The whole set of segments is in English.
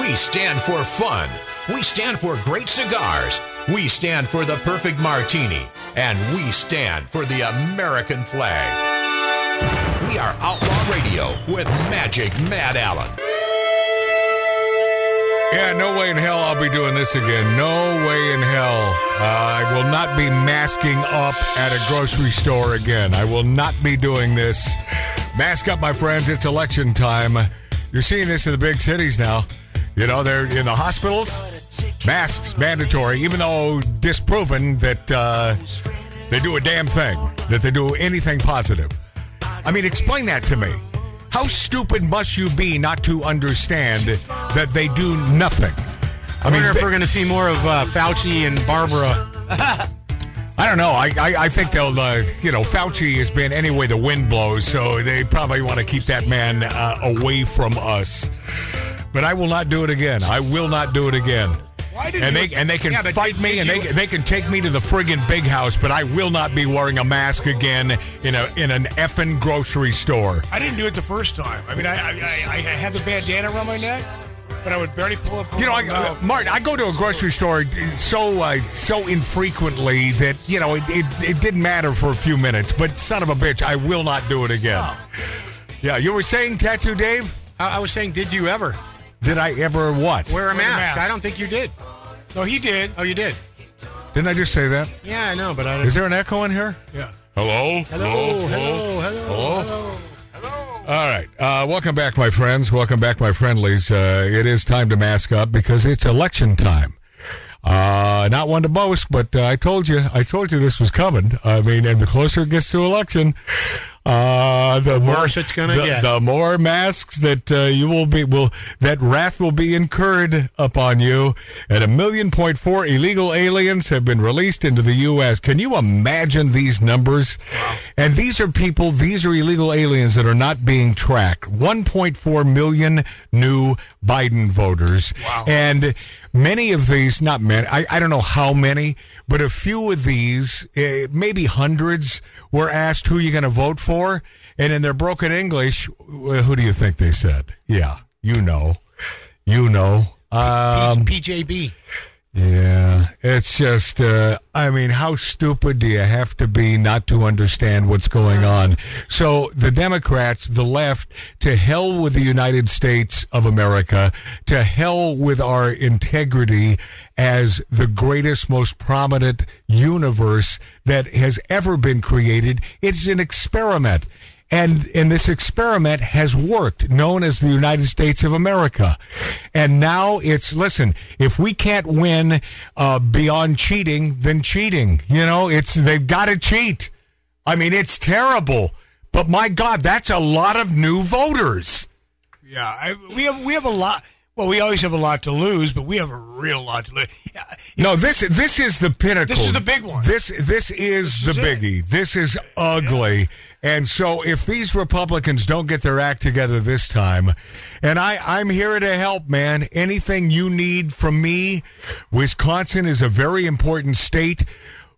We stand for fun. We stand for great cigars. We stand for the perfect martini. And we stand for the American flag. We are Outlaw Radio with Magic Matt Allen. Yeah, no way in hell I'll be doing this again. No way in hell. Uh, I will not be masking up at a grocery store again. I will not be doing this. Mask up, my friends. It's election time. You're seeing this in the big cities now. You know, they're in the hospitals. Masks mandatory, even though disproven that uh, they do a damn thing, that they do anything positive. I mean, explain that to me. How stupid must you be not to understand that they do nothing? I, wonder if we're going to see more of uh, Fauci and Barbara. I don't know. I, I, I think they'll, uh, you know, Fauci has been any way the wind blows, so they probably want to keep that man uh, away from us. But I will not do it again. I will not do it again. Why did and you- they and they can Yeah, fight did- me did and you- they they can take me to the friggin' big house, but I will not be wearing a mask again in a in an effing grocery store. I didn't do it the first time. I mean, I I, I, I had the bandana around my neck, but I would barely pull up. You know, I, uh. Martin, I go to a grocery store so uh, so infrequently that you know it, it, it didn't matter for a few minutes. But son of a bitch, I will not do it again. Yeah, you were saying tattoo, Dave? I, I was saying, did you ever Did I ever what? wear a Wear a mask? mask. I don't think you did. no, he did. Oh, you did. Didn't I just say that? Yeah, I know, but I Is there an echo in here? Yeah. Hello? Hello, hello, hello, Hello? All right. Uh, welcome back, my friends. Welcome back, my friendlies. Uh, it is time to mask up because it's election time. Uh, not one to boast, but uh, I told you, I told you this was coming. I mean, and the closer it gets to election, uh, the, more worse it's gonna get. The more masks that uh, you will be, will that wrath will be incurred upon you. And a million point four illegal aliens have been released into the U.S. Can you imagine these numbers? And these are people, these are illegal aliens that are not being tracked. 1.4 million new Biden voters. Wow. And many of these, not many, I, I don't know how many, but a few of these, uh, maybe hundreds, were asked who you're going to vote for. And in their broken English, wh- who do you think they said? Yeah, you know. You know. Um, PJB. Yeah, it's just, uh, I mean, how stupid do you have to be not to understand what's going on? So the Democrats, the left, to hell with the United States of America, to hell with our integrity as the greatest, most prominent universe that has ever been created. It's an experiment. And and this experiment has worked, known as the United States of America. And now it's listen, if we can't win uh, beyond cheating, then cheating. You know, it's they've got to cheat. I mean, it's terrible. But my God, that's a lot of new voters. Yeah, I, we have we have a lot. Well, we always have a lot to lose, but we have a real lot to lose. Yeah, No, this this is the pinnacle. This is the big one. This this is This the is it. biggie. This is ugly. And so if these Republicans don't get their act together this time, and I I'm here to help, man. Anything you need from me, Wisconsin is a very important state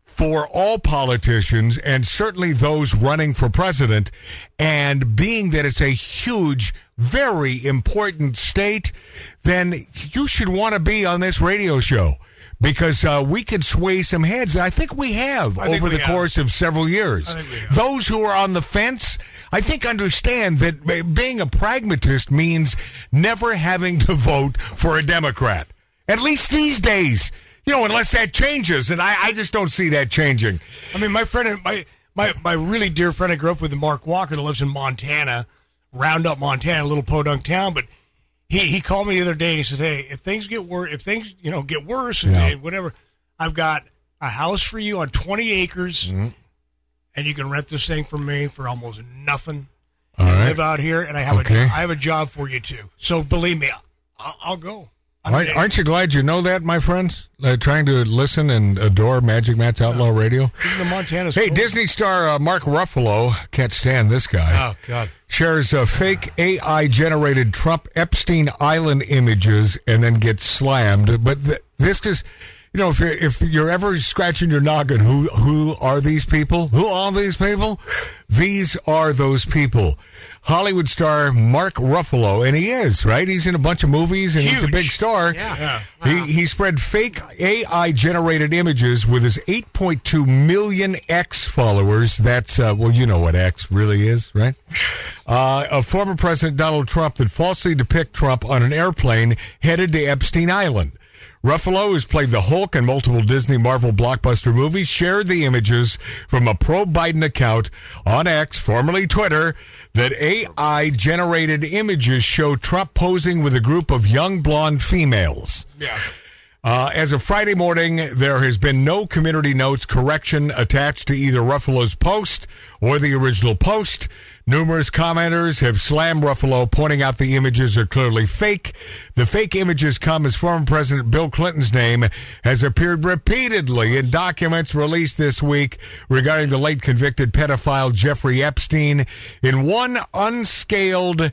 for all politicians and certainly those running for president. And being that it's a huge, very important state, then you should want to be on this radio show because uh, we could sway some heads. I think we have think over we the have. course of several years. I think we have. Those who are on the fence, I think, understand that being a pragmatist means never having to vote for a Democrat. At least these days. You know, unless that changes, and I, I just don't see that changing. I mean, my friend, my my my really dear friend I grew up with, Mark Walker, that lives in Montana, Roundup, Montana, a little podunk town. But he he called me the other day and he said, "Hey, if things get worse, if things you know get worse and, Yeah. whatever, I've got a house for you on twenty acres, Mm-hmm. and you can rent this thing from me for almost nothing. All I right. live out here, and I have Okay. a I have a job for you too. So believe me, I'll, I'll go. Aren't, aren't you glad you know that, my friends? Uh, trying to listen and adore Magic Matt's Outlaw Radio. the Montana's Hey, cool. Disney star uh, Mark Ruffalo can't stand this guy. Oh God. shares uh, fake AI generated Trump Epstein Island images and then gets slammed. But th- this is, you know, if you're, if you're ever scratching your noggin, who who are these people? Who are these people? These are those people. Hollywood star Mark Ruffalo, and he is right. He's in a bunch of movies, and he's a big star. Yeah. He he spread fake AI generated images with his 8.2 million X followers. That's uh, well, you know what X really is, right? Uh, of former President Donald Trump that falsely depict Trump on an airplane headed to Epstein Island. Ruffalo, who's played the Hulk in multiple Disney Marvel blockbuster movies, shared the images from a pro Biden account on X, formerly Twitter, that AI generated images show Trump posing with a group of young blonde females. Yeah. Uh, as of Friday morning, there has been no community notes correction attached to either Ruffalo's post or the original post. Numerous commenters have slammed Ruffalo, pointing out the images are clearly fake. The fake images come as former President Bill Clinton's name has appeared repeatedly in documents released this week regarding the late convicted pedophile Jeffrey Epstein. In one unscaled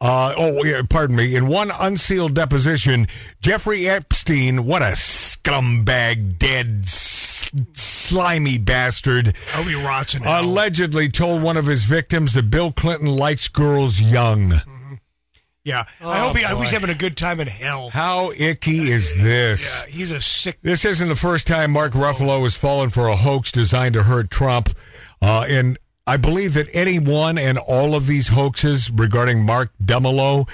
uh, oh, yeah, pardon me. In one unsealed deposition, Jeffrey Epstein, what a scumbag, dead, s- slimy bastard, I hope he rots in hell. allegedly told one of his victims that Bill Clinton likes girls young. yeah. I Oh, hope he, I hope he's having a good time in hell. How icky is this? Yeah, he's a sick. This isn't the first time Mark Ruffalo has fallen for a hoax designed to hurt Trump. Uh, and I believe that any one and all of these hoaxes regarding Mark Demelo,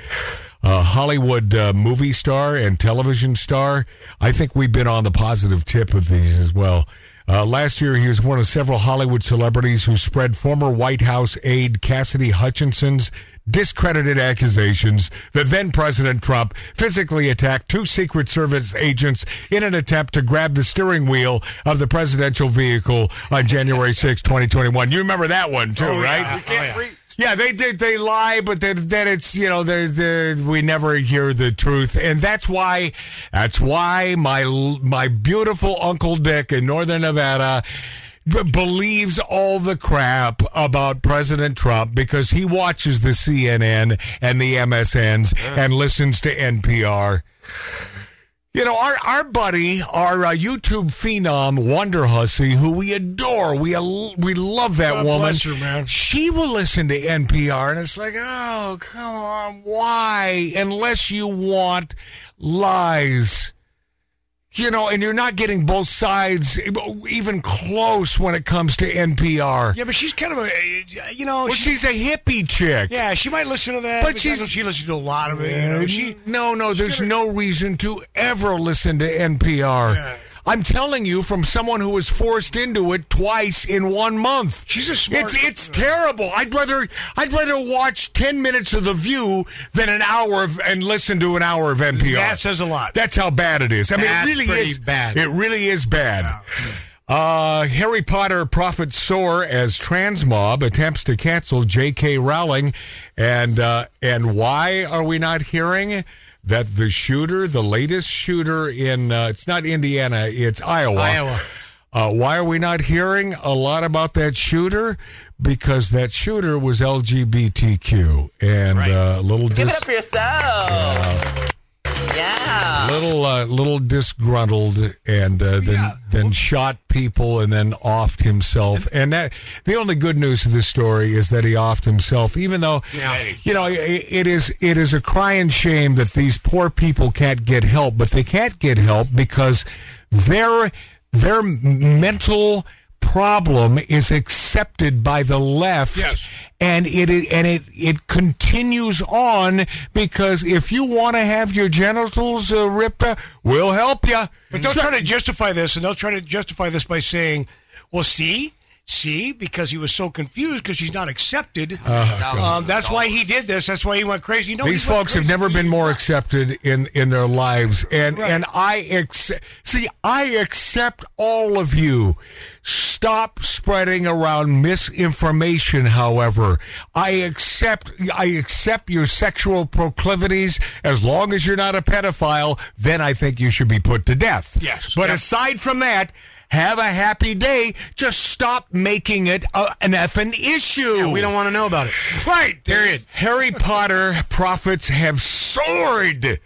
uh, Hollywood uh, movie star and television star, I think we've been on the positive tip of these as well. Uh, last year, he was one of several Hollywood celebrities who spread former White House aide Cassidy Hutchinson's discredited accusations that then President Trump physically attacked two Secret Service agents in an attempt to grab the steering wheel of the presidential vehicle on January 6, 2021. You remember that one too, Oh, right? Oh, yeah. Can't yeah. Yeah, they did. They lie, but then, then it's you know there's there we never hear the truth, and that's why that's why my my beautiful Uncle Dick in Northern Nevada b- believes all the crap about President Trump because he watches the CNN and the MSNs and listens to NPR. You know, our our buddy, our uh, YouTube phenom, Wonder Hussy, who we adore, we al- we love that God woman. bless her, man. She will listen to NPR, and it's like, oh, come on, why? Unless you want lies. You know, and you're not getting both sides even close when it comes to NPR. Yeah, but she's kind of a, uh, you know, Well, she, she's a hippie chick. yeah, she might listen to that, But but she's- she listens to a lot of it. You know, she no, no, there's no reason to ever listen to NPR. Yeah. I'm telling you from someone who was forced into it twice in one month. She's a smart- It's it's terrible. I'd rather I'd rather watch 10 minutes of The View than an hour of, and listen to an hour of NPR. That says a lot. That's how bad it is. I mean, That's it really is bad. It really is bad. Uh, Harry Potter profits soar as trans mob attempts to cancel J.K. Rowling, and uh, and why are we not hearing that the shooter, the latest shooter in uh, it's not Indiana, it's Iowa. Iowa. Uh, why are we not hearing a lot about that shooter? Because that shooter was LGBTQ and uh, a little Give dis- it up for yourself. Yeah. little uh, little disgruntled and uh, then then shot people and then offed himself and that the only good news of this story is that he offed himself even though yeah. you know it, it is it is a crying shame that these poor people can't get help but they can't get help because their their mental problem is accepted by the left Yes. and it and it it continues on because if you want to have your genitals uh, ripped out, we'll help you. But they'll try to justify this, and they'll try to justify this by saying, "Well, see, see, because he was so confused because he's not accepted. um, that's why he did this. That's why he went crazy. You know, These folks have never been more accepted in in their lives, and Right. and I accept. See, I accept all of you. Stop spreading around misinformation. However, I accept I accept your sexual proclivities as long as you're not a pedophile. Then I think you should be put to death. Yes. but aside from that. Have a happy day. Just stop making it a, an effing issue. We don't want to know about it. Right. Period. Harry Potter profits have soared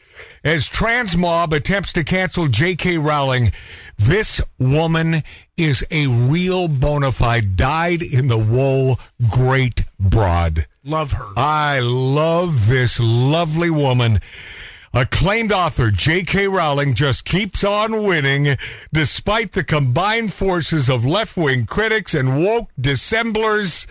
as trans mob attempts to cancel J.K. Rowling. This woman is a real bona fide, dyed in the wool great broad. Love her. I love this lovely woman. Acclaimed author J.K. Rowling just keeps on winning despite the combined forces of left wing critics and woke dissemblers.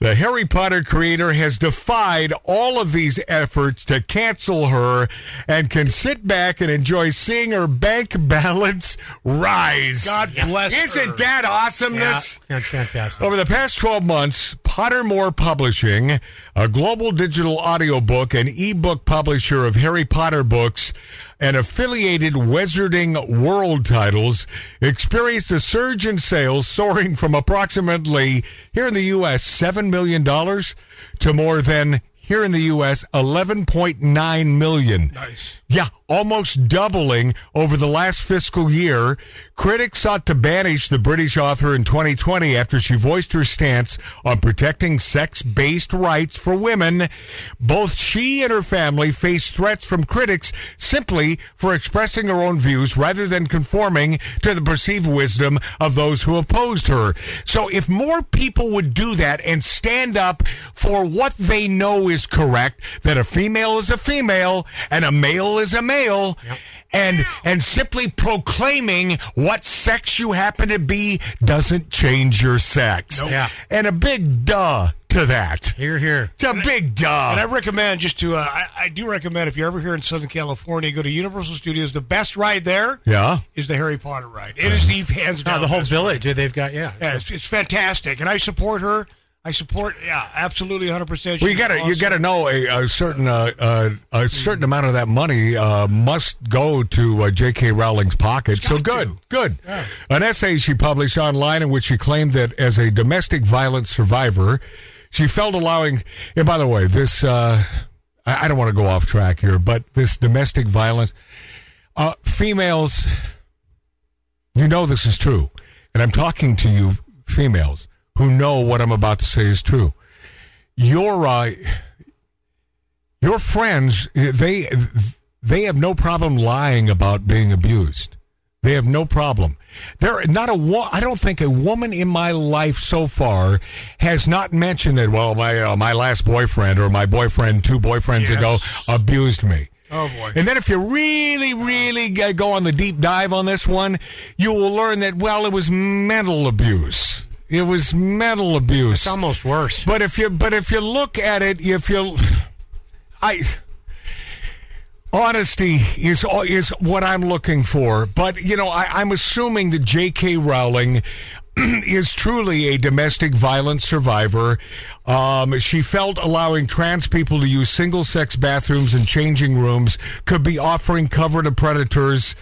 The Harry Potter creator has defied all of these efforts to cancel her and can sit back and enjoy seeing her bank balance rise. God bless her. Isn't that awesomeness? That's fantastic. Over the past 12 months, Pottermore Publishing, a global digital audiobook and ebook publisher of Harry Potter books and affiliated Wizarding World titles, experienced a surge in sales soaring from approximately, here in the U.S., $7 million to more than, here in the U.S., 11.9 million. Nice. Yeah, almost doubling over the last fiscal year. Critics sought to banish the British author in 2020 after she voiced her stance on protecting sex based rights for women. Both she and her family face threats from critics simply for expressing her own views rather than conforming to the perceived wisdom of those who opposed her. So if more people would do that and stand up for what they know is correct, that a female is a female and a male is a male, and and simply proclaiming what sex you happen to be doesn't change your sex. Yeah. And a big duh to that. Here, here. It's a big duh. And I recommend just to, uh, I, I do recommend if you're ever here in Southern California, go to Universal Studios. The best ride there is yeah. is the Harry Potter ride. It is the hands No, down. the whole village they've got. Yeah. Yeah, it's, it's fantastic, and I support her. I support, yeah, absolutely, hundred percent. Well, you gotta you gotta know a, a certain uh, uh, a certain amount of that money uh, must go to uh, J.K. Rowling's pocket. So good, to. good. An essay she published online in which she claimed that as a domestic violence survivor, she felt allowing. And by the way, this uh, I, I don't want to go off track here, but this domestic violence, uh, females, you know this is true, and I'm talking to you, females who know what I'm about to say is true. Your uh, your friends they they have no problem lying about being abused. They have no problem. There, not a wo- I don't think a woman in my life so far has not mentioned that. Well, my uh, my last boyfriend or my boyfriend two boyfriends Yes. ago abused me. Oh boy. And then if you really, really go on the deep dive on this one, you will learn that well, it was mental abuse. It was mental abuse. It's almost worse. But if you but if you look at it, if you, I honesty is is what I'm looking for. But you know, I, I'm assuming that J.K. Rowling is truly a domestic violence survivor. Um, she felt allowing trans people to use single sex bathrooms and changing rooms could be offering cover to predators.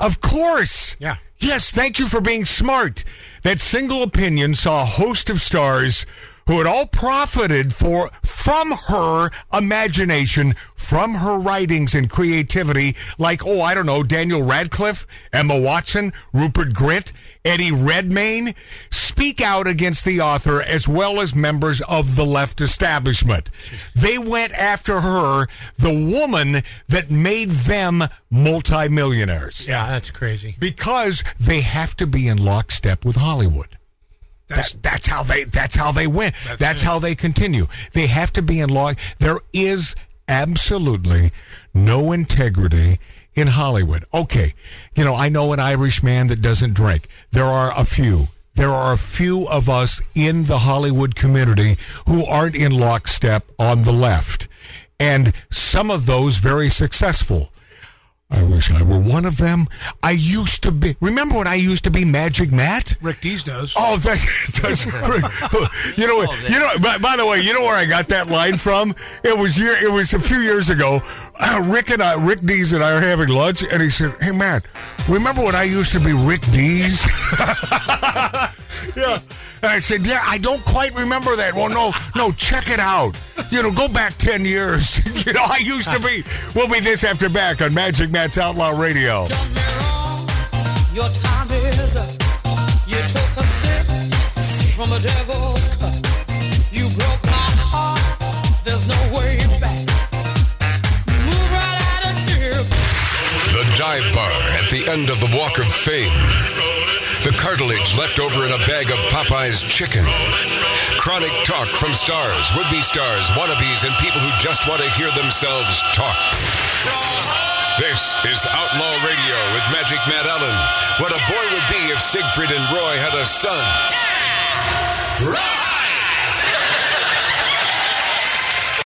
Of course. Yeah. Yes, thank you for being smart. That single opinion saw a host of stars who had all profited for from her imagination, from her writings and creativity, like oh, I don't know, Daniel Radcliffe, Emma Watson, Rupert Grint, Eddie Redmayne, speak out against the author as well as members of the left establishment. They went after her, the woman that made them multimillionaires Yeah, that's crazy. because they have to be in lockstep with Hollywood. That's- That, that's how they. That's how they win. That's, That's how they continue. They have to be in lock. There is absolutely no integrity in Hollywood. Okay, you know I know an Irish man that doesn't drink. There are a few. There are a few of us in the Hollywood community who aren't in lockstep on the left, and some of those very successful. I wish I were one of them. I used to be. Remember when I used to be Magic Matt? Rick Dees does. Oh, that's, that's you know. You know. By, by the way, you know where I got that line from? It was year. It was a few years ago. Uh, Rick and I, Rick Dees and I are having lunch, and he said, "Hey, Matt, remember when I used to be Rick Dees?" yeah. And I said, "Yeah, I don't quite remember that." Well, no, no, check it out. You know, go back ten years. you know, I used to be. We'll be this after back on Magic Matt's Outlaw Radio. Done me wrong. Your time is up. You took a sip from the devil's cup. You broke my heart. There's no way back. Move right out of here. The dive bar at the end of the Walk of Fame. The cartilage left over in a bag of Popeye's chicken. chronic talk from stars, would be stars, wannabes, and people who just want to hear themselves talk. This is Outlaw Radio with Magic Matt Allen. What a boy would be if Siegfried and Roy had a son.